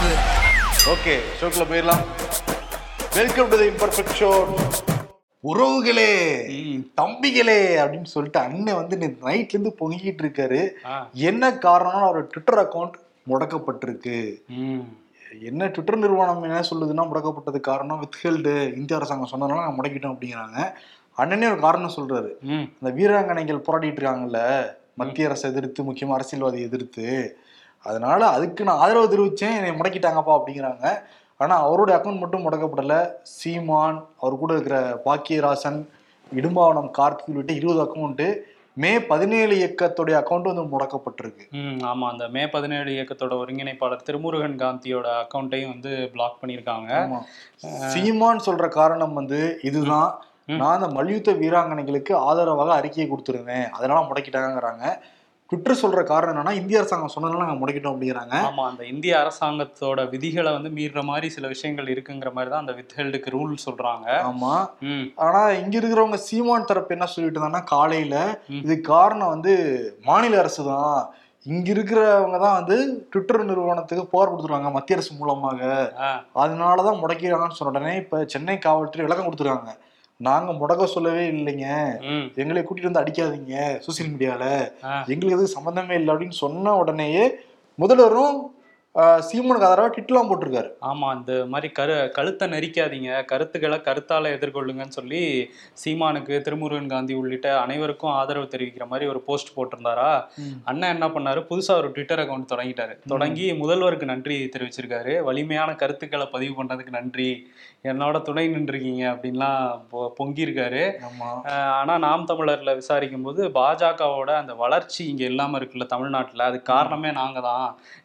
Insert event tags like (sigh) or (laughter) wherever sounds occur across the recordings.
கூடாது ஓகே ஷோக்குள்ள போயிடலாம். Welcome to the imperfect show உறவுகளே தம்பிகளே அப்படின்னு சொல்லிட்டு அண்ணன் வந்து நைட்ல இருந்து பொங்கிட்டு இருக்காரு. என்ன காரணம்னா அவரோட ட்விட்டர் அக்கவுண்ட் முடக்கப்பட்டிருக்கு. என்ன ட்விட்டர் நிறுவனம் என்ன சொல்லுதுன்னா முடக்கப்பட்டது காரணம் வித்ஹெல்டு இந்திய அரசாங்கம் சொன்னதுனால நாங்கள் முடக்கிட்டோம் அப்படிங்கிறாங்க. அண்ணனே ஒரு காரணம் சொல்றாரு. அந்த வீராங்கனைகள் போராடிட்டு இருக்காங்கல்ல மத்திய அரசை எதிர்த்து முக்கியமா அரசியல்வாதி எதிர்த்து. அதனால அதுக்கு நான் ஆதரவு தெரிவிச்சேன். என்னை முடக்கிட்டாங்கப்பா அப்படிங்கிறாங்க. ஆனா அவருடைய அக்கௌண்ட் மட்டும் முடக்கப்படல. சீமான் அவர் கூட இருக்கிற பாக்கியராசன் இடும்பாவனம் கார்த்திக் உள்ளிட்ட இருபது அக்கௌண்ட் மே பதினேழு இயக்கத்துடைய அக்கௌண்ட் வந்து முடக்கப்பட்டிருக்கு. ஆமா. அந்த மே பதினேழு இயக்கத்தோட ஒருங்கிணைப்பாளர் திருமுருகன் காந்தியோட அக்கௌண்ட்டையும் வந்து பிளாக் பண்ணியிருக்காங்க. சீமான் சொல்ற காரணம் வந்து இதுதான். நான் அந்த மல்யுத்த வீராங்கனைகளுக்கு ஆதரவாக அறிக்கையை கொடுத்துருந்தேன். அதனால முடக்கிட்டாங்கங்கிறாங்க. ட்விட்டர் சொல்ற காரணம் என்னன்னா இந்திய அரசாங்கம் சொன்னதுனால நாங்க முடக்கிட்டோம் அப்படிங்கிறாங்க. ஆமா அந்த இந்திய அரசாங்கத்தோட விதிகளை வந்து மீறுற மாதிரி சில விஷயங்கள் இருக்குங்கிற மாதிரி தான் அந்த வித்ஹெல்டுக்கு ரூல் சொல்றாங்க. ஆமா. ஆனா இங்க இருக்கிறவங்க சீமான் தரப்பு என்ன சொல்லிட்டு இருந்தாங்கன்னா காலையில இது காரணம் வந்து மாநில அரசு தான். இங்க இருக்கிறவங்க தான் வந்து ட்விட்டர் நிறுவனத்துக்கு புகார் கொடுத்துருவாங்க மத்திய அரசு மூலமாக. அதனாலதான் முடக்கிறாங்கன்னு சொன்ன உடனே இப்ப சென்னை காவல்துறை விளக்கம் கொடுத்துருக்காங்க. நாங்க முடக்க சொல்லவே இல்லைங்க. எங்களை கூட்டிட்டு வந்து அடிக்காதீங்க சோசியல் மீடியால. எங்களுக்கு எதுவும் சம்பந்தமே இல்லை அப்படின்னு சொன்ன உடனேயே முதல்வரும் சீமானுக்கு ஆதரவா ட்விட்லாம் போட்டிருக்காரு. ஆமா இந்த மாதிரி கரு கழுத்தை நெரிக்காதீங்க கருத்துக்களை கருத்தால எதிர்கொள்ளுங்கன்னு சொல்லி சீமானுக்கு திருமுருகன் காந்தி உள்ளிட்ட அனைவருக்கும் ஆதரவு தெரிவிக்கிற மாதிரி ஒரு போஸ்ட் போட்டிருந்தாரா? அண்ணன் என்ன பண்ணாரு? புதுசா ஒரு ட்விட்டர் அக்கௌண்ட் தொடங்கிட்டாரு. தொடங்கி முதல்வருக்கு நன்றி தெரிவிச்சிருக்காரு. வலிமையான கருத்துக்களை பதிவு பண்ணதுக்கு நன்றி. என்னோட துணை நின்றுருக்கீங்க அப்படின்லாம் பொ- பொங்கியிருக்காரு. ஆமா. அஹ் ஆனா நாம் தமிழர்ல விசாரிக்கும் போது பாஜகவோட அந்த வளர்ச்சி இங்க இல்லாம இருக்குல்ல தமிழ்நாட்டுல அதுக்கு காரணமே நாங்க தான்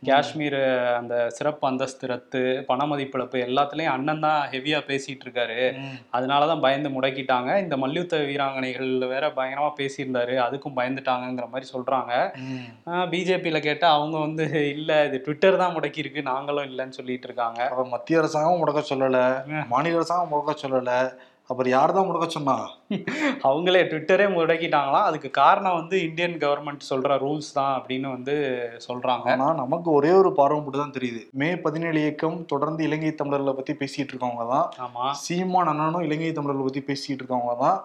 காஷ்மீர் அந்த சிறப்பு அந்தஸ்து ரத்து பண மதிப்பிழப்பு எல்லாத்துலயும் அண்ணன் தான் ஹெவியா பேசிட்டு இருக்காரு ம். அதனாலதான் பயந்து முடக்கிட்டாங்க. இந்த மல்யுத்த வீராங்கனைகள் வேற பயங்கரமா பேசியிருந்தாரு. அதுக்கும் பயந்துட்டாங்கங்கிற மாதிரி சொல்றாங்க. ம். பிஜேபியில கேட்டா அவங்க வந்து இல்ல இது ட்விட்டர் தான் முடக்கி இருக்கு நாங்களும் இல்லைன்னு சொல்லிட்டு இருக்காங்க மத்திய அரசாங்கம் முடக்க சொல்லல. (laughs) மாநில அரசாங்கம் முடக்க சொல்லல. அப்புறம் யார் தான் முடக்க சொன்னா? (laughs) அவங்களே ட்விட்டரே முடக்கிட்டாங்களாம் அதுக்கு காரணம் வந்து இந்தியன் கவர்மெண்ட் சொல்ற ரூல்ஸ் தான் அப்படின்னு வந்து சொல்றாங்க. ஆனா நமக்கு ஒரே ஒரு பார்வை மட்டும் தான் தெரியுது. மே பதினேழு இயக்கம் தொடர்ந்து இலங்கை தமிழர்களை பத்தி பேசிட்டு இருக்கவங்க தான். ஆமா. சீமான் அண்ணனும் இலங்கை தமிழர்களை பத்தி பேசிட்டு இருக்கவங்க தான்.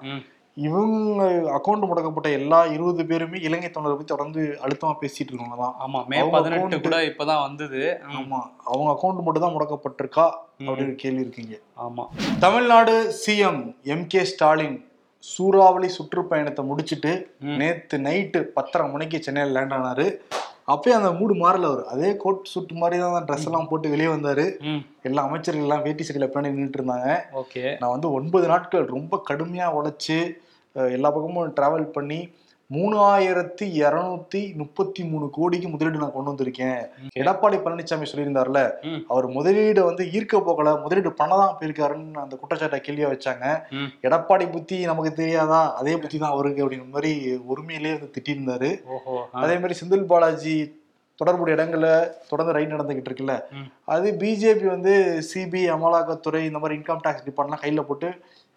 இவங்க அக்கௌண்ட் முடக்கப்பட்ட எல்லா இருபது பேருமே இலங்கை தமிழரை பத்தி தொடர்ந்து அழுத்தமா பேசிட்டு இருக்கவங்க தான் ஆமா. மே பதினெட்டு கூட இப்பதான் வந்தது. ஆமா. அவங்க அக்கௌண்ட் மட்டும் தான் முடக்கப்பட்டிருக்கா அப்படின்னு கேள்வி இருக்கீங்க. ஆமா. Tamil Nadu CM M K Stalin சூறாவளி சுற்றுப்பயணத்தை முடிச்சிட்டு நேத்து நைட்டு பத்தரை மணிக்கு சென்னையில் லேண்ட் ஆனாரு. அப்பயே அந்த மூடு மாறல அவர். அதே கோட் சுட்டு மாதிரி தான் ட்ரெஸ் எல்லாம் போட்டு வெளியே வந்தாரு. எல்லா அமைச்சர்கள் எல்லாம் வேட்டி சட்டையில பின்னாடி நின்றுட்டு இருந்தாங்க. ஓகே. நான் வந்து ஒன்பது நாட்கள் ரொம்ப கடுமையா உழைச்சு எல்லா பக்கமும் டிராவல் பண்ணி மூணாயிரத்தி இருநூத்தி முப்பத்தி மூணு கோடிக்கு முதலீடு நான் கொண்டு வந்திருக்கேன் எடப்பாடி பழனிசாமி சொல்லியிருந்தார்ல. அவர் முதலீடு வந்து ஈர்க்க போகல முதலீடு பண்ண தான் போயிருக்காருன்னு அந்த குற்றச்சாட்டை கேள்வியா வச்சாங்க. எடப்பாடி புத்தி நமக்கு தெரியாதா அதே புத்தி தான் அவருக்கு அப்படிங்கிற மாதிரி உரிமையிலேயே வந்து திட்டியிருந்தாரு அதே மாதிரி செந்தில் பாலாஜி தொடர்புடைய இடங்கள்ல தொடர்ந்து ரைட் நடந்துகிட்டு இருக்குல்ல. அது பிஜேபி வந்து சிபிஐ அமலாக்கத்துறை இந்த மாதிரி இன்கம் டேக்ஸ் டிபார்ட்மெண்ட்லாம் கையில போட்டு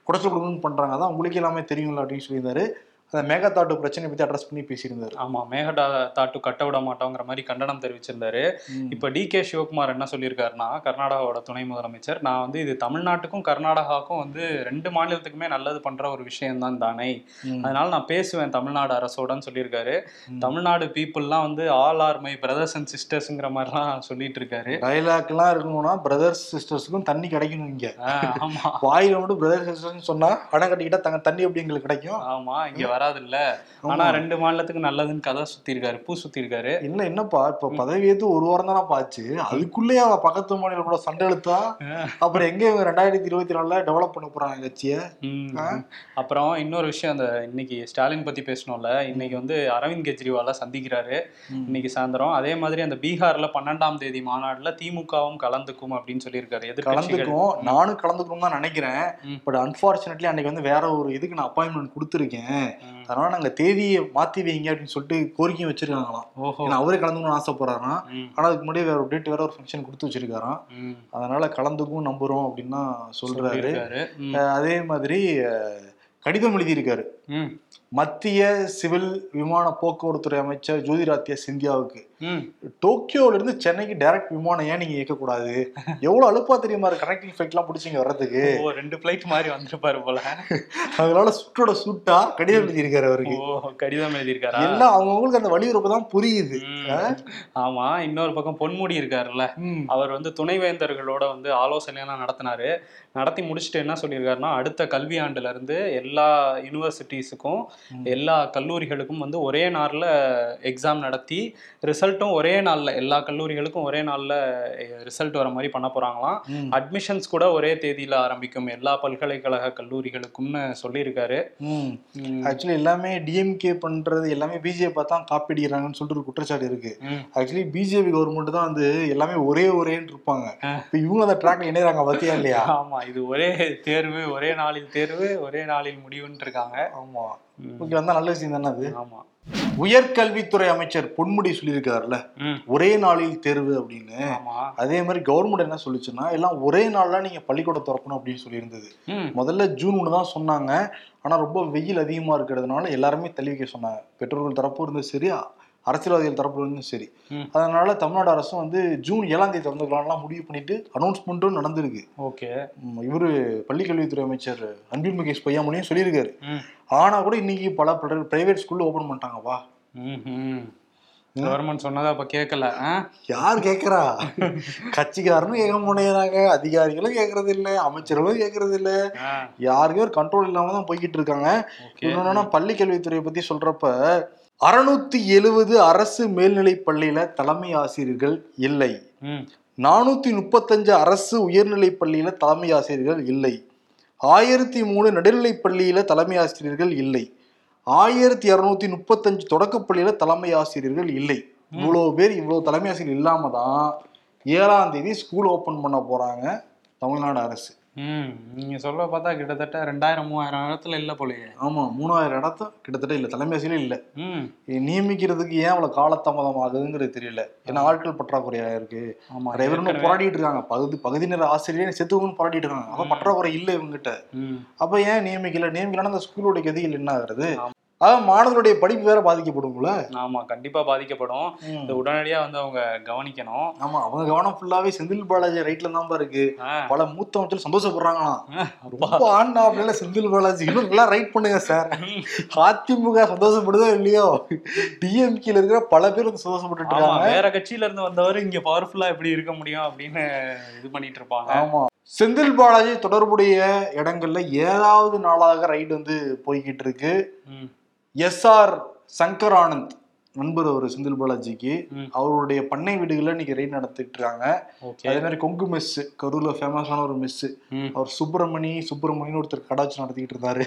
குடைச்சல் கொடுக்கணும்னு பண்ணுறாங்க அதான் உங்களுக்கு எல்லாமே தெரியும்ல அப்படின்னு சொல்லியிருந்தாரு. அந்த மேகதாட்டு பிரச்சனை பத்தி அட்ரஸ் பண்ணி பேசியிருந்தாரு. ஆமா மேகடா தாட்டு கட்ட விட மாட்டோங்கிற மாதிரி கண்டனம் தெரிவிச்சிருந்தாரு. இப்ப டி கே சிவகுமார் என்ன சொல்லியிருக்காருன்னா கர்நாடகாவோட துணை முதலமைச்சர் நான் வந்து இது தமிழ்நாட்டுக்கும் கர்நாடகாவுக்கும் வந்து ரெண்டு மாநிலத்துக்குமே நல்லது பண்ற ஒரு விஷயம் தான். அதனால நான் பேசுவேன் தமிழ்நாடு அரசோடன்னு சொல்லியிருக்காரு. தமிழ்நாடு பீப்புள்லாம் வந்து all are my brothers and சிஸ்டர்ஸ்ங்கிற மாதிரிலாம் சொல்லிட்டு இருக்காரு டைலாக் எல்லாம் இருக்கணும்னா பிரதர்ஸ் சிஸ்டர்ஸுக்கும் தண்ணி கிடைக்கணும் இங்க. ஆமா. வாயில மட்டும் பிரதர்ஸ் சிஸ்டர்ஸ் சொன்னா அணை கட்டிக்கிட்டா தங்க தண்ணி எப்படி எங்களுக்கு கிடைக்கும்? ஆமா இங்க வராது இல்ல ஆனா ரெண்டு மாநிலத்துக்கு நல்லதுன்னு கதை சுத்தி இருக்காரு பூ சுத்தி இருக்காரு இல்ல என்னப்பா இப்ப பதவி ஏத்து ஒரு வாரம் தானே பாச்சு அதுக்குள்ளேயே அவ பக்கத்து மாநிலம் கூட சண்டை இழுத்தா அப்புறம் எங்க இவங்க ரெண்டாயிரத்தி இருபத்தி நாலுல டெவலப் பண்ண போறாங்க கட்சிய. அப்புறம் இன்னொரு விஷயம் அந்த இன்னைக்கு ஸ்டாலின் பத்தி பேசணும்ல. இன்னைக்கு வந்து அரவிந்த் கெஜ்ரிவால சந்திக்கிறாரு. இன்னைக்கு சாயந்தரம். அதே மாதிரி அந்த பீகார்ல பன்னெண்டாம் தேதி மாநாடுல திமுகவும் கலந்துக்கும் அப்படின்னு சொல்லியிருக்காரு எதிர்கட்சிகள் கலந்துக்கும். நானும் கலந்துக்கணும் தான் நினைக்கிறேன். பட் அன்பார்ச்சுனேட்லி அன்னைக்கு வந்து வேற ஒரு இதுக்கு நான் அப்பாயின்மெண்ட் கொடுத்துருக்கேன். அதனால நாங்க தேதியை மாத்தி வைங்க அப்படின்னு சொல்லிட்டு கோரிக்கையும் வச்சிருக்காங்களாம். ஏன்னா அவரே கலந்துக்கணும்னு ஆசைப்படுறாராம். ஆனா அதுக்கு முன்னாடி வேற டேட் வேற ஒரு ஃபங்க்ஷன் கொடுத்து வச்சிருக்காராம். அதனால கலந்துக்கும் நம்புறோம் அப்படின்னு சொல்றாரு. அதே மாதிரி கடிதம் எழுதியிருக்காரு. மத்திய சிவில் விமான போக்குவரத்துறை அமைச்சர் ஜோதிராத்யா சிந்தியாவுக்கு. டோக்கியோல இருந்து சென்னைக்கு டைரக்ட் விமானம் ஏன் நீங்க இயக்கக்கூடாது? எவ்வளவு அலுப்பா தெரியுமா கனெக்டிங் ஃபிளைட் எல்லாம் பிடிச்சிங்க வர்றதுக்கு. ஓ ரெண்டு ஃபிளைட் மாதிரி வந்திருப்பாரு போல. அதனால சுட்டோட சுட்டா கடிதம் எழுதியிருக்காரு அவருக்கு. ஓ கடிதம் எழுதியிருக்காரா? எல்லாம் அவங்கவுங்களுக்கு அந்த வலியுறப்பு தான் புரியுது. ஆமா இன்னொரு பக்கம் பொன்முடி இருக்காருல்ல. அவர் வந்து துணைவேந்தர்களோட வந்து ஆலோசனை எல்லாம் நடத்தினாரு. நடத்தி முடிச்சுட்டு என்ன சொல்லியிருக்காருன்னா அடுத்த கல்வி ஆண்டுல இருந்து எல்லா யூனிவர்சிட்டிஸுக்கும். எல்லா கல்லூரிகளுக்கும் வந்து ஒரே நாள்ல எக்ஸாம் நடத்தி ரிசல்ட்டும் ஒரே நாள்ல எல்லா கல்லூரிகளுக்கும் ஒரே நாள்ல ரிசல்ட் வர மாதிரி பண்ண போறாங்களாம் ம். அட்மிஷன்ஸ் கூட ஒரே தேதியில ஆரம்பிக்கும் எல்லா பல்கலைக்கழக கல்லூரிகளுக்கும்னு சொல்லியிருக்காரு. ஆக்சுவலி எல்லாமே டிஎம்கே பண்றது எல்லாமே பிஜேபி தான் காப்பி அடிக்கிறாங்கன்னு சொல்லிட்டு ஒரு குற்றச்சாட்டு இருக்கு ம். ஆக்சுவலி பிஜேபி கவர்மெண்ட் தான் வந்து எல்லாமே ஒரே ஒரேன்னு இருப்பாங்க. இப்ப இவங்க அந்த ட்ராக்ல இணையறாங்க பத்தியா இல்லையா ஆமா இது ஒரே தேர்வு ஒரே நாளில் தேர்வு ஒரே நாளில் முடிவுன்னு இருக்காங்க ஆமா ம். ஓகே வந்தா நல்ல விஷயம் தானே அது? ஆமா. உயர்கல்வித்துறை அமைச்சர் பொன்முடி சொல்லியிருக்காருல்ல. ஒரே நாளில் தேர்வு அப்படின்னு. அதே மாதிரி கவர்மெண்ட் என்ன சொல்லுச்சுன்னா எல்லாம் ஒரே நாள்ல நீங்க பள்ளிக்கூடம் திறக்கணும் அப்படின்னு சொல்லியிருந்தது. முதல்ல ஜூன் ஒன்று தான் சொன்னாங்க. ஆனா ரொம்ப வெயில் அதிகமா இருக்கிறதுனால எல்லாருமே தள்ளி வைக்க சொன்னாங்க. பெற்றோர்கள் தரப்பும் இருந்தும் சரி அரசியல்வாதிகள் தரப்புல இருந்தும் சரி. அதனால தமிழ்நாடு அரசும் வந்து ஜூன் ஏழாம் தேதி திறந்துக்கலாம்லாம் முடிவு பண்ணிட்டு அனௌன்ஸ்மெண்ட்டும் நடந்திருக்கு. ஓகே. இவரு பள்ளிக்கல்வித்துறை அமைச்சர் அன்பில் முகேஷ் பொய்யாமொழியும் சொல்லியிருக்காரு. ம். ஆனா கூட இன்னைக்கு பல பிரைவேட் ஸ்கூல்ல ஓபன் பண்ணிட்டாங்கப்பா. கவர்மெண்ட் சொன்னதை அப்ப கேட்கல? யார் கேக்குறா கட்சிக்காரனும் கேட்க மாட்டேங்கிறாங்க அதிகாரிகளும் கேட்கறது இல்ல அமைச்சர்களும் கேட்கறது இல்ல யாருக்கும் ஒரு கண்ட்ரோல் இல்லாம தான் போய்கிட்டு இருக்காங்க இன்னொன்னா பள்ளி கல்வித்துறையை பத்தி சொல்றப்ப அறுநூத்தி எழுவது அரசு மேல்நிலை பள்ளியில தலைமை ஆசிரியர்கள் இல்லை. நானூத்தி முப்பத்தஞ்சு அரசு உயர்நிலை பள்ளியில தலைமை ஆசிரியர்கள் இல்லை ஆயிரத்தி மூணு நடுநிலைப் பள்ளியில் தலைமை ஆசிரியர்கள் இல்லை. ஆயிரத்தி இரநூத்தி முப்பத்தஞ்சு தொடக்கப்பள்ளியில் தலைமை ஆசிரியர்கள் இல்லை. இவ்வளோ பேர் இவ்வளோ தலைமை ஆசிரியர் இல்லாமல் தான் ஏழாம் தேதி ஸ்கூல் ஓப்பன் பண்ண போகிறாங்க தமிழ்நாடு அரசு. ம். நீங்க சொல்ல பார்த்தா கிட்டத்தட்ட ரெண்டாயிரம் மூவாயிரம் இடத்துல இல்ல போலயே. ஆமா மூணாயிரம் இடத்த கிட்டத்தட்ட இல்ல தலைமை இல்ல. ம். நியமிக்கிறதுக்கு ஏன் அவ்வளவு காலதாமதம் ஆகுதுங்கிறது தெரியல. ஏன்னா ஆட்கள் பற்றாக்குறையா இருக்கு. நிறைய ஏற்கனவே- போராடிட்டு இருக்காங்க. பகுதி பகுதி நேர ஆசிரியர் செத்துவன்னு போராடிட்டு இருக்காங்க. அப்ப பற்றாக்குறை இல்ல இவங்ககிட்ட. அப்ப ஏன் நியமிக்கல? நியமிக்கலன்னா அந்த ஸ்கூலோட கதிகள் என்ன ஆகுறது? அதான் மாணவர்களுடைய படிப்பு வேற பாதிக்கப்படும்ல? ஆமா கண்டிப்பா பாதிக்கப்படும். இது உடனடியா வந்து அவங்க கவனிக்கணும். ஆமா அவங்க கவனம் ஃபுல்லாவே செந்தில் பாலாஜி ரைட்ல தான் இருக்கு. பல மூத்த அமைச்சர் சந்தோஷப்படுறாங்களாம். ரொம்ப ஆண்டா அப்படின்னா செந்தில் பாலாஜி. இன்னும் நல்லா ரைட் பண்ணுங்க சார். அதிமுக சந்தோஷப்படுதோ இல்லையோ? டிஎம்கேல இருக்கிற பல பேர் வந்து இருக்காங்க. வேற கட்சியில இருந்து வந்தவர் இங்க பவர்ஃபுல்லா எப்படி இருக்க முடியும் அப்படின்னு இது பண்ணிட்டு இருப்பாங்க. ஆமா. செந்தில் பாலாஜி தொடர்புடைய இடங்கள்ல ஏழாவது நாளாக ரைடு வந்து போய்கிட்டு இருக்கு. S S R Shankaranand. நண்பர் அவர் செந்தில் பாலாஜிக்கு. அவருடைய பண்ணை வீடுகள்ல இன்னைக்கு ரைட் நடத்திட்டு இருக்காங்க அதே மாதிரி கொங்கு மெஸ் கரூர்ல ஃபேமஸான ஒரு மெஸ். அவர் சுப்பிரமணி சுப்பிரமணின்னு ஒருத்தர் கடை வச்சு நடத்திக்கிட்டு இருந்தாரு.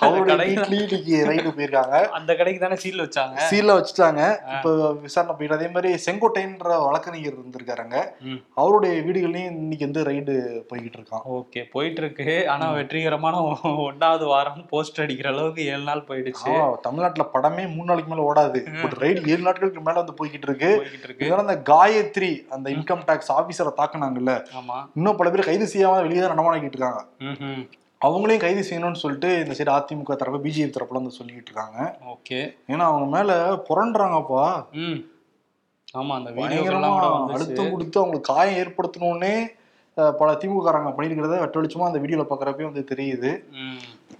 அவருடைய கடைக்கு வீட்லயும் இன்னைக்கு ரைடு போயிருக்காங்க. அந்த கடைக்கு தானே சீல் வச்சாங்க? சீல வச்சுட்டாங்க. இப்ப விசாரணை போயிட்டு அதே மாதிரி செங்கோட்டைன்ற வழக்கறிஞர் இருந்திருக்காருங்க. அவருடைய வீடுகள்லயும் இன்னைக்கு வந்து ரைடு போய்கிட்டு இருக்கான். ஓகே போயிட்டு இருக்கு ஆனா வெற்றிகரமான ஒ- ஒண்ணாவது வாரம் போஸ்ட் அடிக்கிற அளவுக்கு ஏழு நாள் போயிடுச்சு. தமிழ்நாட்டுல படமே மூணு நாளைக்கு மேல ஓடாது. ரைடு ஏழு நாட்களுக்கு மேல வந்து போய்கிட்டு இருக்கு இதனால அந்த காயத்ரி அந்த இன்கம் டாக்ஸ் ஆபீசரை தாக்குனாங்கல்ல. இன்னும் பல பேர் கைது செய்யாம வெளியே தான் நடமாடிக்கிட்டு இருக்காங்க. அவங்களையும் கைது செய்யணும்னு சொல்லிட்டு இந்த சைடு அதிமுக தரப்பு பிஜேபி தரப்புல வந்து சொல்லிக்கிட்டு இருக்காங்க. ஓகே. ஏன்னா அவங்க மேல புரண்டுறாங்கப்பா. ஆமா அந்த அழுத்தம் கொடுத்து அவங்களுக்கு காயம் ஏற்படுத்தணும்னே பல திமுககாரங்க பண்ணியிருக்கிறத வெட்ட வெளிச்சமா அந்த வீடியோல பாக்குறப்பே வந்து தெரியுது.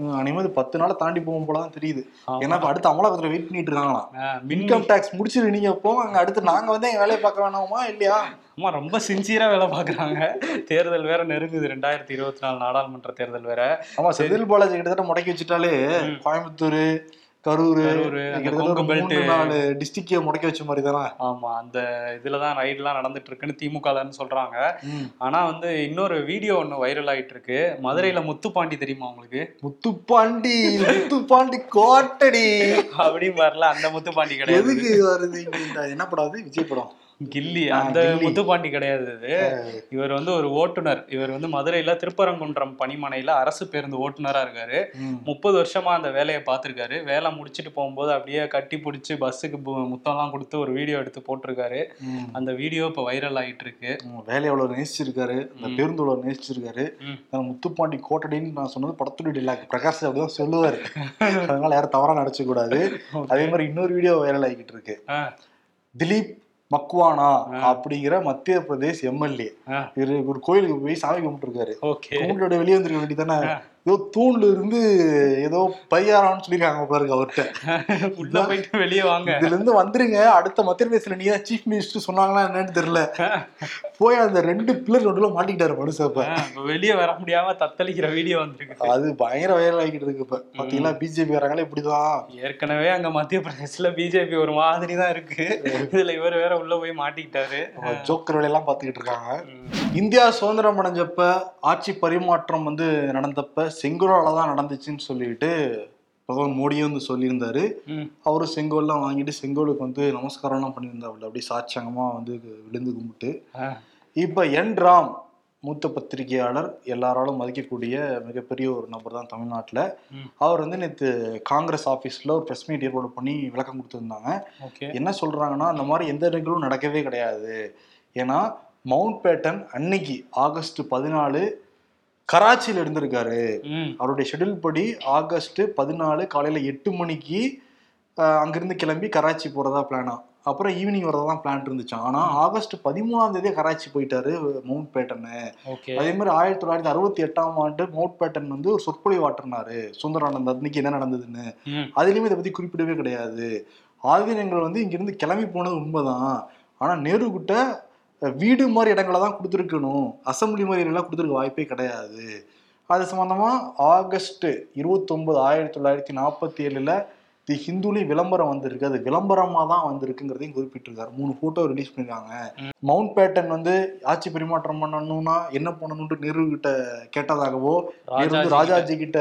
ம். உம், அனிமே இது பத்து நாள் தாண்டி போகும் போலதான் தெரியுது. ஆமா. ஏன்னா இப்ப அடுத்த அமலாக்கத்துல வெயிட் பண்ணிட்டு இருக்காங்களாம் இன்கம் டாக்ஸ் முடிச்சிரு நீங்க அங்க அடுத்து நாங்க வந்து எங்க வேலையை பார்க்க வேணாமா இல்லையா? ஆமா ரொம்ப சின்சியரா வேலை பாக்குறாங்க தேர்தல் வேற நெருங்குது. ரெண்டாயிரத்தி இருபத்தி நாலு நாடாளுமன்ற தேர்தல் வேற. ஆமா செந்தில் பாலாஜி கிட்டத்தட்ட முடக்கி வச்சுட்டாலே கோயம்புத்தூர் கரூர் நாலு டிஸ்ட்ரிக்டே முடக்கி வச்ச மாதிரி தானே ஆமா அந்த இதுலதான் ரைட்லாம் நடந்துட்டு இருக்குன்னு திமுகலன்னு சொல்றாங்க. ஆனா வந்து இன்னொரு வீடியோ ஒண்ணு வைரல் ஆயிட்டு இருக்கு மதுரையில முத்துப்பாண்டி தெரியுமா உங்களுக்கு? முத்துப்பாண்டி முத்துப்பாண்டி கோட்டடி. அப்படின்னு வரல அந்த முத்துப்பாண்டி கிடையாது. எதுக்கு வருது என்ன படம் அது? விஜய் படம். கில்லி. அந்த. முத்துப்பாண்டி கிடையாது இது. இவர் வந்து ஒரு ஓட்டுநர். இவர் வந்து மதுரையில திருப்பரங்குன்றம் பணிமனையில அரசு பேருந்து ஓட்டுநரா இருக்காரு. முப்பது வருஷமா அந்த வேலையை பார்த்திருக்காரு. வேலை முடிச்சிட்டு போகும்போது அப்படியே கட்டி பிடிச்சி பஸ்ஸுக்கு முத்தம்லாம் கொடுத்து ஒரு வீடியோ எடுத்து போட்டிருக்காரு. அந்த வீடியோ இப்போ வைரல் ஆயிட்டு இருக்கு வேலையை எவ்வளவு நேசிச்சிருக்காரு. அந்த. பேருந்து எவ்வளவு நேசிச்சிருக்காரு. முத்துப்பாண்டி கோட்டடின்னு நான் சொன்னது படத்துடைய டிலாக் பிரகாஷ் அப்படிதான் சொல்லுவாரு. (laughs) அதனால யாரும் தவறா நினைச்ச கூடாது. (laughs) அதே மாதிரி இன்னொரு வீடியோ வைரல் ஆகிட்டு இருக்கு திலீப் மக்வானா அப்படிங்கிற மத்திய பிரதேஷ் எம்எல்ஏ. ஒரு கோயிலுக்கு போய் சாமி கும்பிட்டுருக்காரு. கும்பிட்டு வெளியே வந்துருக்க வேண்டியதானே ஏதோ தூண்ல இருந்து ஏதோ பையாரான்னு சொல்லிருக்காங்க பாருங்க அவர்கிட்ட. (laughs) உள்ள போயிட்டு வெளியே வாங்க. இதுல இருந்து வந்துருங்க. அடுத்த மத்திய பிரதேசல நீ சீஃப் மினிஸ்டர் சொன்னாங்களா என்னன்னு தெரியல. (laughs) போய் அந்த ரெண்டு பில்லர் நடுவுல மாட்டிக்கிட்டாரு இப்ப வெளியே வர முடியாம தத்தளிக்கிற வீடியோ வந்திருக்கு. அது பயங்கர வைரல் ஆகிட்டு இருக்கு இப்ப. பாத்தீங்களா பிஜேபி வராங்களே இப்படிதான். ஏற்கனவே அங்க மத்திய பிரதேசல பிஜேபி ஒரு மாதிரி தான் இருக்கு இதுல இவர் வேற உள்ள போய் மாட்டிக்கிட்டாரு. ஜோக்கர் வேலையெல்லாம் பாத்துக்கிட்டு இருக்காங்க. இந்தியா சுதந்திரம் அடைஞ்சப்ப ஆட்சி பரிமாற்றம் வந்து நடந்தப்ப செங்கோலால தான் நடந்துச்சுன்னு சொல்லிட்டு பிரதமர் மோடியே வந்து சொல்லியிருந்தாரு. ம். அவரும் செங்கோல்லாம் வாங்கிட்டு செங்கோலுக்கு வந்து நமஸ்காரம்லாம் பண்ணியிருந்தாப்புல. அப்படி சாட்சியங்கமா வந்து விழுந்து கும்பிட்டு. இப்ப என் ராம் மூத்த பத்திரிகையாளர் எல்லாராலும் மதிக்கக்கூடிய மிகப்பெரிய ஒரு நபர் தான் தமிழ்நாட்டில். அவர் வந்து நேற்று காங்கிரஸ் ஆஃபீஸில் ஒரு ப்ரெஸ் மீட் ஏற்பாடு பண்ணி விளக்கம் கொடுத்துருந்தாங்க. என்ன சொல்றாங்கன்னா அந்த மாதிரி எந்த நிகழ்வும் நடக்கவே கிடையாது. ஏன்னா மவுண்ட் பேட்டன் அன்னைக்கு ஆகஸ்ட் பதினாலு கராச்சியில் இருந்திருக்காரு. அவருடைய ஷெட்யூல் படி ஆகஸ்ட் பதினாலு காலையில எட்டு மணிக்கு அங்கிருந்து கிளம்பி கராச்சி போறதா பிளானா அப்புறம் ஈவினிங் வரதா தான் பிளான் இருந்துச்சான் ஆனா ஆகஸ்ட் பதிமூணாம் தேதி கராச்சி போயிட்டாரு மவுண்ட் பேட்டன்னு ஓகே. அதே மாதிரி ஆயிரத்தி தொள்ளாயிரத்தி அறுபத்தி எட்டாம் ஆண்டு மவுண்ட் பேட்டன் வந்து ஒரு சொற்பொழிவு ஆற்றினாரு. சுந்தரானந்த் அன்னைக்கு என்ன நடந்ததுன்னு. அதுலயுமே இதை பத்தி குறிப்பிடவே கிடையாது. ஆதீனங்கள் வந்து இங்கிருந்து கிளம்பி போனது உண்மைதான். ஆனா நேரு கிட்ட வீடு மாதிரி இடங்களை தான் கொடுத்துருக்கணும். அசம்பிளி மாதிரி எல்லாம் கொடுத்துருக்க வாய்ப்பே கிடையாது. அது சம்பந்தமா ஆகஸ்ட் இருபத்தொன்பது ஆயிரத்தி தொள்ளாயிரத்தி நாற்பத்தி ஏழுல தி ஹிந்துலையும் விளம்பரம் வந்திருக்கு. அது விளம்பரமா தான் வந்திருக்குங்கிறதையும் குறிப்பிட்டிருக்காரு. மூணு போட்டோ ரிலீஸ் பண்ணிருக்காங்க. மவுண்ட் பேட்டன் வந்து ஆட்சி பரிமாற்றம் பண்ணணும்னா என்ன பண்ணணும்னு நேரு கிட்ட கேட்டதாகவோ நேரு ராஜாஜி கிட்ட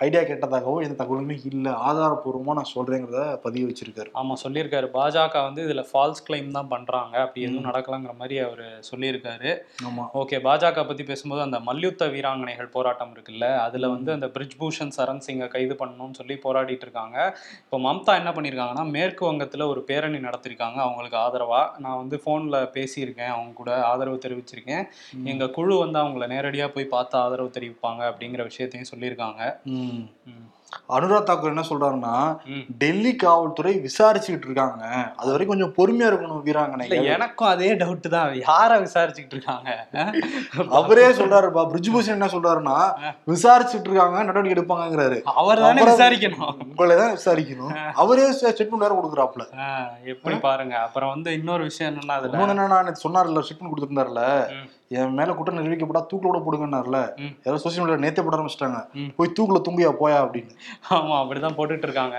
ஐடியா கேட்டதாகவோ எந்த தகவலுமே இல்ல. ஆதாரப்பூர்வமா நான் சொல்றேங்கிறத பதிவு வச்சிருக்காரு. ஆமா சொல்லியிருக்காரு. பாஜக வந்து இதுல ஃபால்ஸ் கிளைம் தான் பண்றாங்க. அப்படி எதுவும் நடக்கலங்கிற மாதிரி அவர் சொல்லியிருக்காரு. ஆமா. ஓகே பாஜக பத்தி பேசும்போது அந்த மல்யுத்த வீராங்கனைகள் போராட்டம் இருக்குல்ல அதுல வந்து அந்த பிரிஜ்பூஷன் சரண் சிங்கை கைது பண்ணணும்னு சொல்லி போராடிட்டு இருக்காங்க. இப்போ மம்தா என்ன பண்ணியிருக்காங்கன்னா மேற்கு வங்கத்துல ஒரு பேரணி நடத்திருக்காங்க. அவங்களுக்கு ஆதரவா. நான் வந்து போன்ல பேசியிருக்கேன். அவங்க கூட ஆதரவு தெரிவிச்சிருக்கேன். எங்க குழு வந்து அவங்கள நேரடியா போய் பார்த்து ஆதரவு தெரிவிப்பாங்க அப்படிங்கிற விஷயத்தையும் சொல்லியிருக்காங்க. ம். ம். அனுராக் தாக்கூர் என்ன சொல்றாருன்னா. டெல்லி காவல்துறை விசாரிச்சுக்கிட்டு இருக்காங்க. அது வரைக்கும் கொஞ்சம் பொறுமையா இருக்கணும் வீராங்கனை. எனக்கும் அதே டவுட் தான். யார விசாரிச்சுக்கிட்டு இருக்காங்க? அவரே சொல்றாருப்பா. பிரிஜ்பூஷன் என்ன சொல்றாருன்னா விசாரிச்சுட்டு இருக்காங்க நடவடிக்கை எடுப்பாங்கங்கிறாரு. அவர் தானே விசாரிக்கணும். உங்களை தான் விசாரிக்கணும். அவரே ஸ்டேட்மெண்ட் வேற கொடுக்குறாப்ல எப்படி பாருங்க. அப்புறம் வந்து இன்னொரு விஷயம் என்னன்னா அதுல என்னன்னா சொன்னார்ல ஸ்டேட்மெண்ட் கொடுத்துருந்தாருல. என் மேல குற்றம் நிரூபிக்கப்பட்டா தூக்குல கூட போடுங்கன்னார்ல. யாரோ சோசியல் மீடியா நேத்தே போட ஆரம்பிச்சிட்டாங்க. போய் தூக்குல தூங்கியா போயா அப்படின்னு. ஆமா அப்படிதான் போட்டுட்டு இருக்காங்க.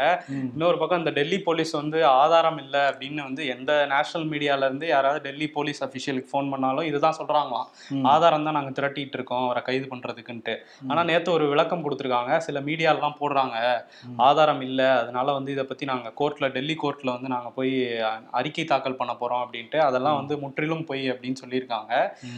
இன்னொரு பக்கம் இந்த டெல்லி போலீஸ் வந்து ஆதாரம் இல்ல அப்படின்னு வந்து எந்த நேஷனல் மீடியால இருந்து யாராவது டெல்லி போலீஸ் அபிஷியலுக்கு ஃபோன் பண்ணாலும் இதுதான் சொல்றாங்களாம். ஆதாரம் தான் நாங்க திரட்டிட்டு இருக்கோம் அவரை கைது பண்றதுக்குன்ட்டு. ஆனா நேத்து ஒரு விளக்கம் கொடுத்துருக்காங்க. சில மீடியாலாம் போடுறாங்க. ஆதாரம் இல்ல அதனால வந்து இதை பத்தி நாங்க கோர்ட்ல டெல்லி கோர்ட்ல வந்து நாங்க போய் அறிக்கை தாக்கல் பண்ண போறோம் அப்படின்ட்டு அதெல்லாம் வந்து முற்றிலும் பொய் அப்படின்னு சொல்லியிருக்காங்க.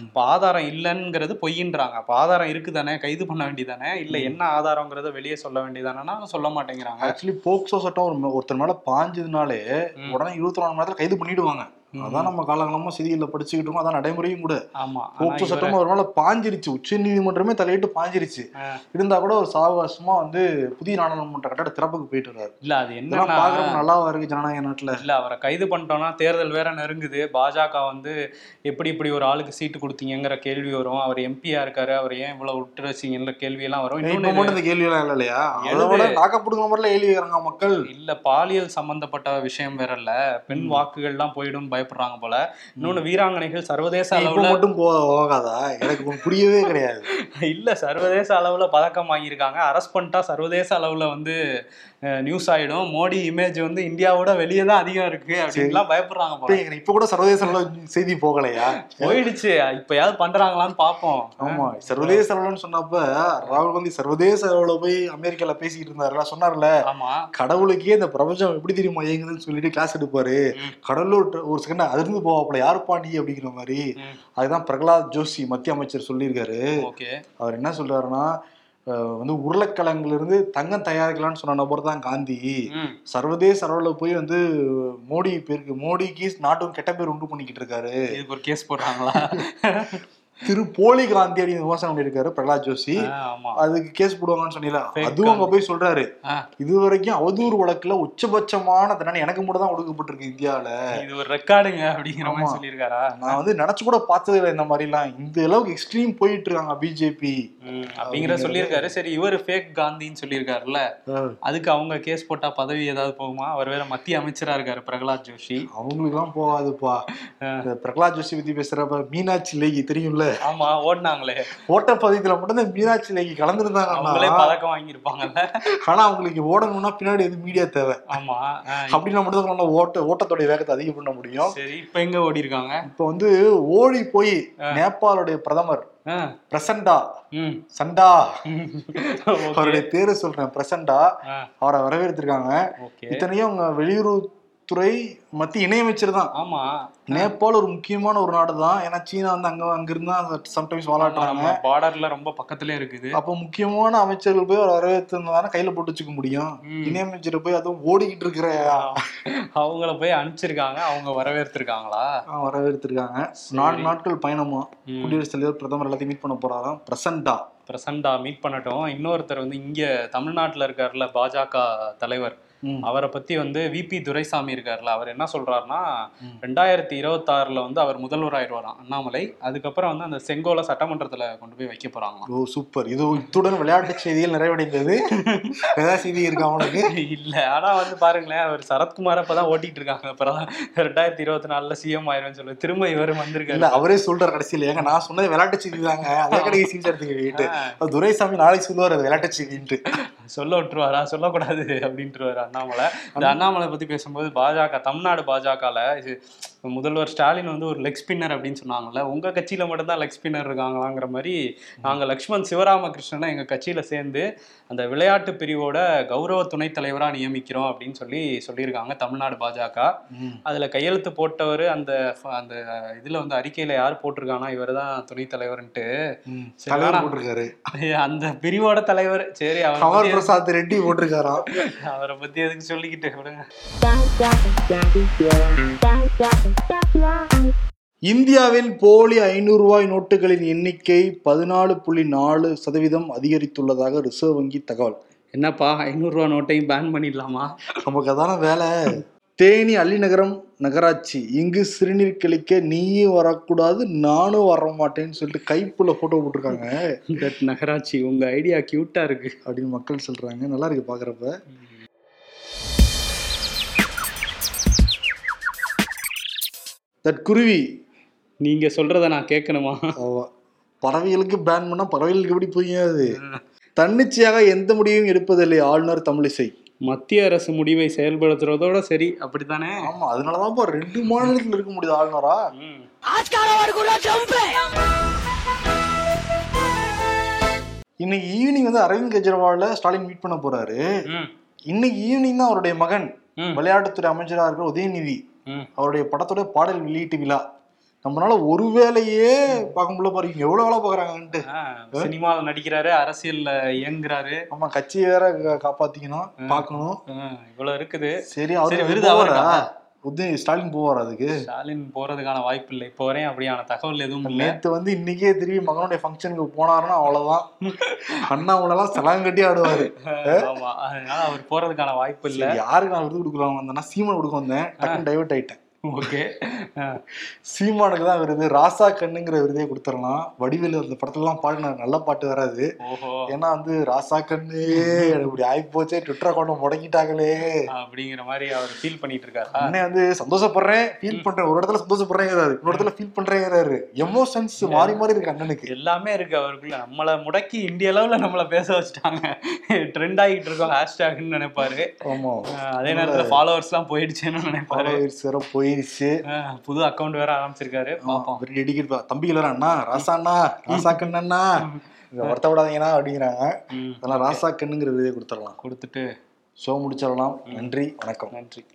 இப்போ ஆதாரம் இல்லைங்கிறது பொய்யின்றாங்க. அப்போ ஆதாரம் இருக்குதானே? கைது பண்ண வேண்டியதானே? இல்லை என்ன ஆதாரங்கிறத வெளியே சொல்ல வேண்டியதானேன்னா சொல்ல மாட்டேங்கிறாங்க ஆக்சுவலி போக்சோ சட்டம் ஒரு ஒருத்தர் மேல பாஞ்சதுனாலே. உடனே இருபத்தி நாலு மணி நேரத்துல கைது பண்ணிடுவாங்க. அதான் நம்ம காலகாலமா செய்திகளில் படிச்சுக்கிட்டு இருக்கோம். அதான் நடைமுறையும் கூட. ஆமா. போக்சோ இவரை- சட்டம் ஒரு மேல பாஞ்சிருச்சு. உச்ச நீதிமன்றமே தலையிட்டு பாஞ்சிருச்சு. இருந்தா கூட ஒரு சாவகாசமா வந்து புதிய நாடாளுமன்ற கட்டட திறப்புக்கு போயிட்டு வர்றாரு. இல்ல அது என்னன்னா பாக்குறப்ப நல்லாவா இருக்கு ஜனநாயக நாட்டுல? இல்ல அவரை கைது பண்ணிட்டோம்னா தேர்தல் வேற நெருங்குது. பாஜக வந்து எப்படி இப்படி ஒரு ஆளுக்கு சீட்டு கொடுத்தீங்கங்கிற கேள்வி வரும். அவர் எம்பியா இருக்காரு. அவர் ஏன் இவ்வளவு விட்டு வச்சீங்கன்ற கேள்வி எல்லாம் வரும் மட்டும் இந்த கேள்வி எல்லாம் இல்ல இல்லையா? அதை எழுது. விட நாக்கப்படுங்க மாதிரில கேள்வி கேக்குறாங்க மக்கள். இல்ல பாலியல் சம்பந்தப்பட்ட விஷயம் வேற இல்ல. பெண் வாக்குகள்லாம் போயிடும் பயப்படுறாங்க போல. இன்னொன்னு வீராங்கனைகள் சர்வதேச இப்ப அளவுல மட்டும் போகாதா? எனக்கு புரியவே கிடையாது. (laughs) இல்ல சர்வதேச அளவுல பதக்கம் வாங்கியிருக்காங்க. அரெஸ்ட் பண்ணிட்டா சர்வதேச அளவுல வந்து நியூஸ் ஆயிடும். மோடி இமேஜ் வந்து இந்தியாவோட வெளியே தான் அதிகம் இருக்கு அப்படின்லாம் பயப்படுறாங்க இப்ப போல இப்ப கூட சர்வதேச அளவுல செய்தி போகலையா? போயிடுச்சு. இப்பயாவது பண்றாங்களான்னு பாப்போம். ஆமா சர்வதேச அளவுலன்னு சொன்னப்ப ராகுல் காந்தி சர்வதேச அளவுல போய் அமெரிக்கால பேசிக்கிட்டு இருந்தாருல சொன்னார்ல ஆமா. கடவுளுக்கே இந்த பிரபஞ்சம் எப்படி தெரியுமா இயங்குதுன்னு சொல்லிட்டு கிளாஸ் எடுப்பாரு. கடலூர் ஒரு செகண்ட் அதிர்ந்து போவாப்புல. யாருப்பா நீ அப்படிங்கிற மாதிரி. அதுதான் பிரகலாத் ஜோஷி மத்திய அமைச்சர் சொல்லியிருக்காரு. அவர் என்ன சொல்றாருன்னா வந்து உருளைக்கிழங்குல இருந்து தங்கம் தயாரிக்கலாம்னு சொன்ன நபர் தான் காந்தி. சர்வதேச அளவுல போய் வந்து மோடி பேருக்கு மோடிக்கு நாட்டுக்கும் கெட்ட பேர் உண்டு பண்ணிக்கிட்டு இருக்காரு. இதுக்கு ஒரு கேஸ் போடுறாங்களா (laughs) திரு போலி காந்தி அப்படின்னு விமர்சனம் பண்ணியிருக்காரு பிரகலாத் ஜோஷி. அதுக்கு கேஸ் போடுவாங்கன்னு சொன்னீங்களா அதுவும் அங்க போய் சொல்றாரு. இது வரைக்கும் அவதூறு வழக்குல உச்சபட்சமான தண்டனை எனக்கு மட்டும் தான் கொடுக்கப்பட்டிருக்கு இந்தியாவுல. இது ஒரு ரெக்கார்டுங்க அப்படிங்கிற மாதிரி. சொல்லியிருக்காரா? நான் வந்து நினைச்சு கூட பார்த்தது இல்லை இந்த மாதிரி எல்லாம் இந்த அளவுக்கு எக்ஸ்ட்ரீம் போயிட்டு இருக்காங்க பிஜேபி அப்படிங்கிற சொல்லியிருக்காரு. சரி இவர் ஃபேக் காந்தின்னு சொல்லியிருக்காருல்ல. அதுக்கு அவங்க கேஸ் போட்டா பதவி ஏதாவது போகுமா? அவர் வேற மத்திய அமைச்சரா இருக்காரு பிரகலாத் ஜோஷி. அவங்களுக்கு எல்லாம் போகாதுப்பா பிரகலாத் ஜோஷி பத்தி பேசுறப்ப மீனாட்சி லேகி தெரியும்ல? ஆமா ஓடினாங்களே. ஓட்டப்பதிவுல மட்டும் இந்த மீனாட்சி லேகி அவங்களே கலந்துருந்தாங்க பதக்கம் வாங்கியிருப்பாங்கல்ல. ஆனா அவங்களுக்கு ஓடணும்னா பின்னாடி எது மீடியா தேவை. ஆமா அப்படின்னா மட்டும் தான் ஓட்ட ஓட்டத்தோடைய வேகத்தை அதிகம் பண்ண முடியும். சரி இப்ப எங்க ஓடி இருக்காங்க இப்ப வந்து ஓடி போய் நேபாளுடைய பிரதமர் பிரசண்டா. சண்டா. (laughs) அவருடைய பேரு சொல்றேன் பிரசண்டா. அவரை வரவேற்றிருக்காங்க. இத்தனையும் அவங்க வெளியுறவுத்துறை மத்திய இணையமைச்சர் தான். ஆமா. நேபாள் ஒரு முக்கியமான ஒரு நாடு தான். ஏன்னா சீனா வந்து அங்க அங்க இருந்தா சம்டைம்ஸ் வாலாட்டுறாங்க. நம்ம பார்டர்ல ரொம்ப பக்கத்துல இருக்குது. அப்போ முக்கியமான அமைச்சர்கள் போய் அவர் வரவேற்றிருந்தானே கையில போட்டு வச்சுக்க முடியும். இணையமைச்சர் போய் அதுவும் ஓடிக்கிட்டு இருக்கிற அவங்கள போய் அனுப்பிச்சிருக்காங்க. அவங்க வரவேற்றிருக்காங்களா? வரவேற்றிருக்காங்க. நாலு நாட்கள் பயணமா. குடியரசுத் தலைவர் பிரதமர் எல்லாத்தையும் மீட் பண்ண போறாராம் பிரசண்டா பிரசண்டா மீட் பண்ணட்டும். இன்னொருத்தர் வந்து இங்க தமிழ்நாட்டுல இருக்காருல்ல பாஜக தலைவர். அவரை பத்தி வந்து விபி துரைசாமி இருக்காருல்ல அவர் என்ன சொல்றாருன்னா. ரெண்டாயிரத்தி இருபத்தாறுல வந்து அவர் முதல்வர் ஆயிடுவாராம் அண்ணாமலை. அதுக்கப்புறம் வந்து அந்த செங்கோலை சட்டமன்றத்துல கொண்டு போய் வைக்க போறாங்களாம். Oh super. இது இத்துடன் விளையாட்டு செய்திகள் நிறைவடைந்தது. செய்தி இருக்கா அவனுக்கு இல்ல ஆனா வந்து பாருங்களேன் அவர் சரத்குமார் அப்பதான் ஓட்டிட்டு இருக்காங்க. அப்புறம் ரெண்டாயிரத்தி இருபத்தி நாலுல சிஎம் ஆயிரும்னு சொல்லி திரும்ப இவர் இல்ல வந்திருக்காரு அவரே சொல்றாரு கடைசியில. ஏங்க நான் சொன்னது விளையாட்டு செய்தி தாங்க. அதே கடைக்கு சீட் எடுத்துக்கிட்டு துரைசாமி நாளைக்கு சொல்லுவார் விளையாட்டு செய்தின்ட்டு. சொல்ல விட்டுருவாரா? சொல்லக்கூடாது அப்படின்ட்டுருவாரு அண்ணாமலை. இந்த அண்ணாமலை பத்தி பேசும்போது பாஜக தமிழ்நாடு பாஜகல இது முதல்வர் ஸ்டாலின் வந்து ஒரு லெக் ஸ்பின்னர் அப்படின்னு சொன்னாங்கல்ல உங்க கட்சியில மட்டும்தான் லெக் ஸ்பின்னர் இருக்காங்களாங்கிற மாதிரி நாங்க லக்ஷ்மண் சிவராமகிருஷ்ணனை எங்க கட்சியில சேர்ந்து அந்த விளையாட்டு பிரிவோட கௌரவ துணைத் தலைவரா நியமிக்கிறோம் அப்படின்னு சொல்லி சொல்லியிருக்காங்க தமிழ்நாடு பாஜக. அதுல கையெழுத்து போட்டவர் அந்த அந்த இதுல வந்து அறிக்கையில யார் போட்டிருக்கானா இவர் தான் துணைத் தலைவர்ன்ட்டு. போட்டிருக்காரு. அந்த பிரிவோட தலைவர். சரி அவர் பிரசாத் ரெட்டி போட்டிருக்காராம். அவரை பத்தி எதுக்கு சொல்லிக்கிட்டு விடுங்க இந்தியாவில் போலி ஐநூறு ரூபாய் நோட்டுகளின் எண்ணிக்கை பதினாலு புள்ளி நாலு சதவீதம் அதிகரித்துள்ளதாக ரிசர்வ் வங்கி தகவல். என்னப்பா ஐநூறுரூவா நோட்டையும் பேன் பண்ணிடலாமா? நமக்கு அதான வேலை. தேனி அள்ளிநகரம் நகராட்சி. இங்கு சிறுநீர் கழிக்க நீயும் வரக்கூடாது நானும் வர மாட்டேன்னு சொல்லிட்டு கைப்புள்ள போட்டோ போட்டிருக்காங்க. நகராட்சி உங்க ஐடியா கியூட்டா இருக்கு. அப்படின்னு மக்கள் சொல்றாங்க. நல்லா இருக்கு பாக்குறப்ப. தட் குருவி நீங்க சொல்றத நான் கேட்கணுமா. பறவைகளுக்கு பேன் பண்ணா பறவைகளுக்கு எப்படி புரியாது தன்னிச்சையாக எந்த முடிவையும் எடுப்பதில்லை ஆளுநர் தமிழிசை மத்திய அரசு முடிவை செயல்படுத்துறதோட சரி அப்படித்தானே ஆமா அதனாலதான் ரெண்டு மாநிலத்தில் இருக்க முடியுது ஆளுநரா. இன்னைக்கு ஈவினிங் வந்து அரவிந்த் கெஜ்ரிவால ஸ்டாலின் மீட் பண்ண போறாரு. இன்னைக்கு ஈவினிங் தான் அவருடைய மகன். விளையாட்டுத்துறை அமைச்சராக இருக்கிற உதயநிதி. அவருடைய படத்தோட பாடல் வெளியீட்டு விழா. நம்மளால ஒரு வேலையே பார்க்க முடியல பாருங்க எவ்வளவு வேலை பாக்குறாங்கன்ட்டு சினிமாவில் நடிக்கிறாரு அரசியல்ல இயங்குறாரு. ஆமா கட்சியை வேற காப்பாத்திக்கணும் பார்க்கணும். ஆ, இவ்வளவு இருக்குது. சரி அவரு விருது அவருக்கா? உதய ஸ்டாலின் போவார் அதுக்கு? ஸ்டாலின் போறதுக்கான வாய்ப்பு இல்லை இப்போ வரையும் அப்படியான தகவல் எதுவும் இல்லை. நேத்து வந்து இன்னைக்கே திரும்பி மகனுடைய ஃபங்க்ஷனுக்கு போனாருன்னா அவ்வளவுதான். அண்ணாமலைலாம் சலாம் கட்டி ஆடுவாரு. ஆமா. அதனால அவர் போறதுக்கான வாய்ப்பு இல்லை. யாருக்கு நான் விருது கொடுக்கலாம் வந்தேன்னா சீமான் கொடுக்க வந்தேன். டக்குன்னு டைவர்ட் ஆயிட்டேன். ஓகே. சீமானுக்கு தான் விருது ராசா கண்ணுங்கிற விருதே கொடுத்துடலாம். வடிவேலு அந்த படத்துலலாம் பாடினார் நல்ல பாட்டு வராது. ஓஹோ. ஏன்னா வந்து ராசா கண்ணு இப்படி ஆகி போச்சே ட்விட்டர் அக்கௌண்ட் முடக்கிட்டாங்களே. அப்படிங்கிற மாதிரி அவர் ஃபீல் பண்ணிட்டு இருக்காரா அண்ணன் வந்து சந்தோஷப்படுறேன் ஃபீல் பண்றேன். ஒரு இடத்துல சந்தோஷப்படுறேங்கிறாரு இன்னொரு இடத்துல ஃபீல் பண்றேங்கிறாரு. எமோஷன்ஸ் மாறி மாறி இருக்கு அண்ணனுக்கு. எல்லாமே இருக்கு அவருக்குள்ள. நம்மள முடக்கி இந்திய அளவுல நம்மள பேச வச்சுட்டாங்க. ட்ரெண்ட் ஆகிட்டு இருக்கோம் ஹேஷ்டேக்னு நினைப்பாரு. ஆமா. அதே நேரத்துல ஃபாலோவர்ஸ் எல்லாம் போயிடுச்சுன்னு நினைப்பாரு. ஃபாலோவர்ஸ் அஹ் புது அக்கவுண்ட் வேற ஆரம்பிச்சிருக்காரு. பாப்போம். வெரி டெடிகேட் தம்பிகள் வேற அண்ணா ராசா அண்ணா ராசா கண்ணண்ணா வருத்த விடாதீங்கண்ணா அப்படிங்கிறாங்க. அதெல்லாம் ராசா கண்ணுங்கிற விருதே கொடுத்துடலாம். கொடுத்துட்டு ஷோ முடிச்சிடலாம். நன்றி வணக்கம். நன்றி.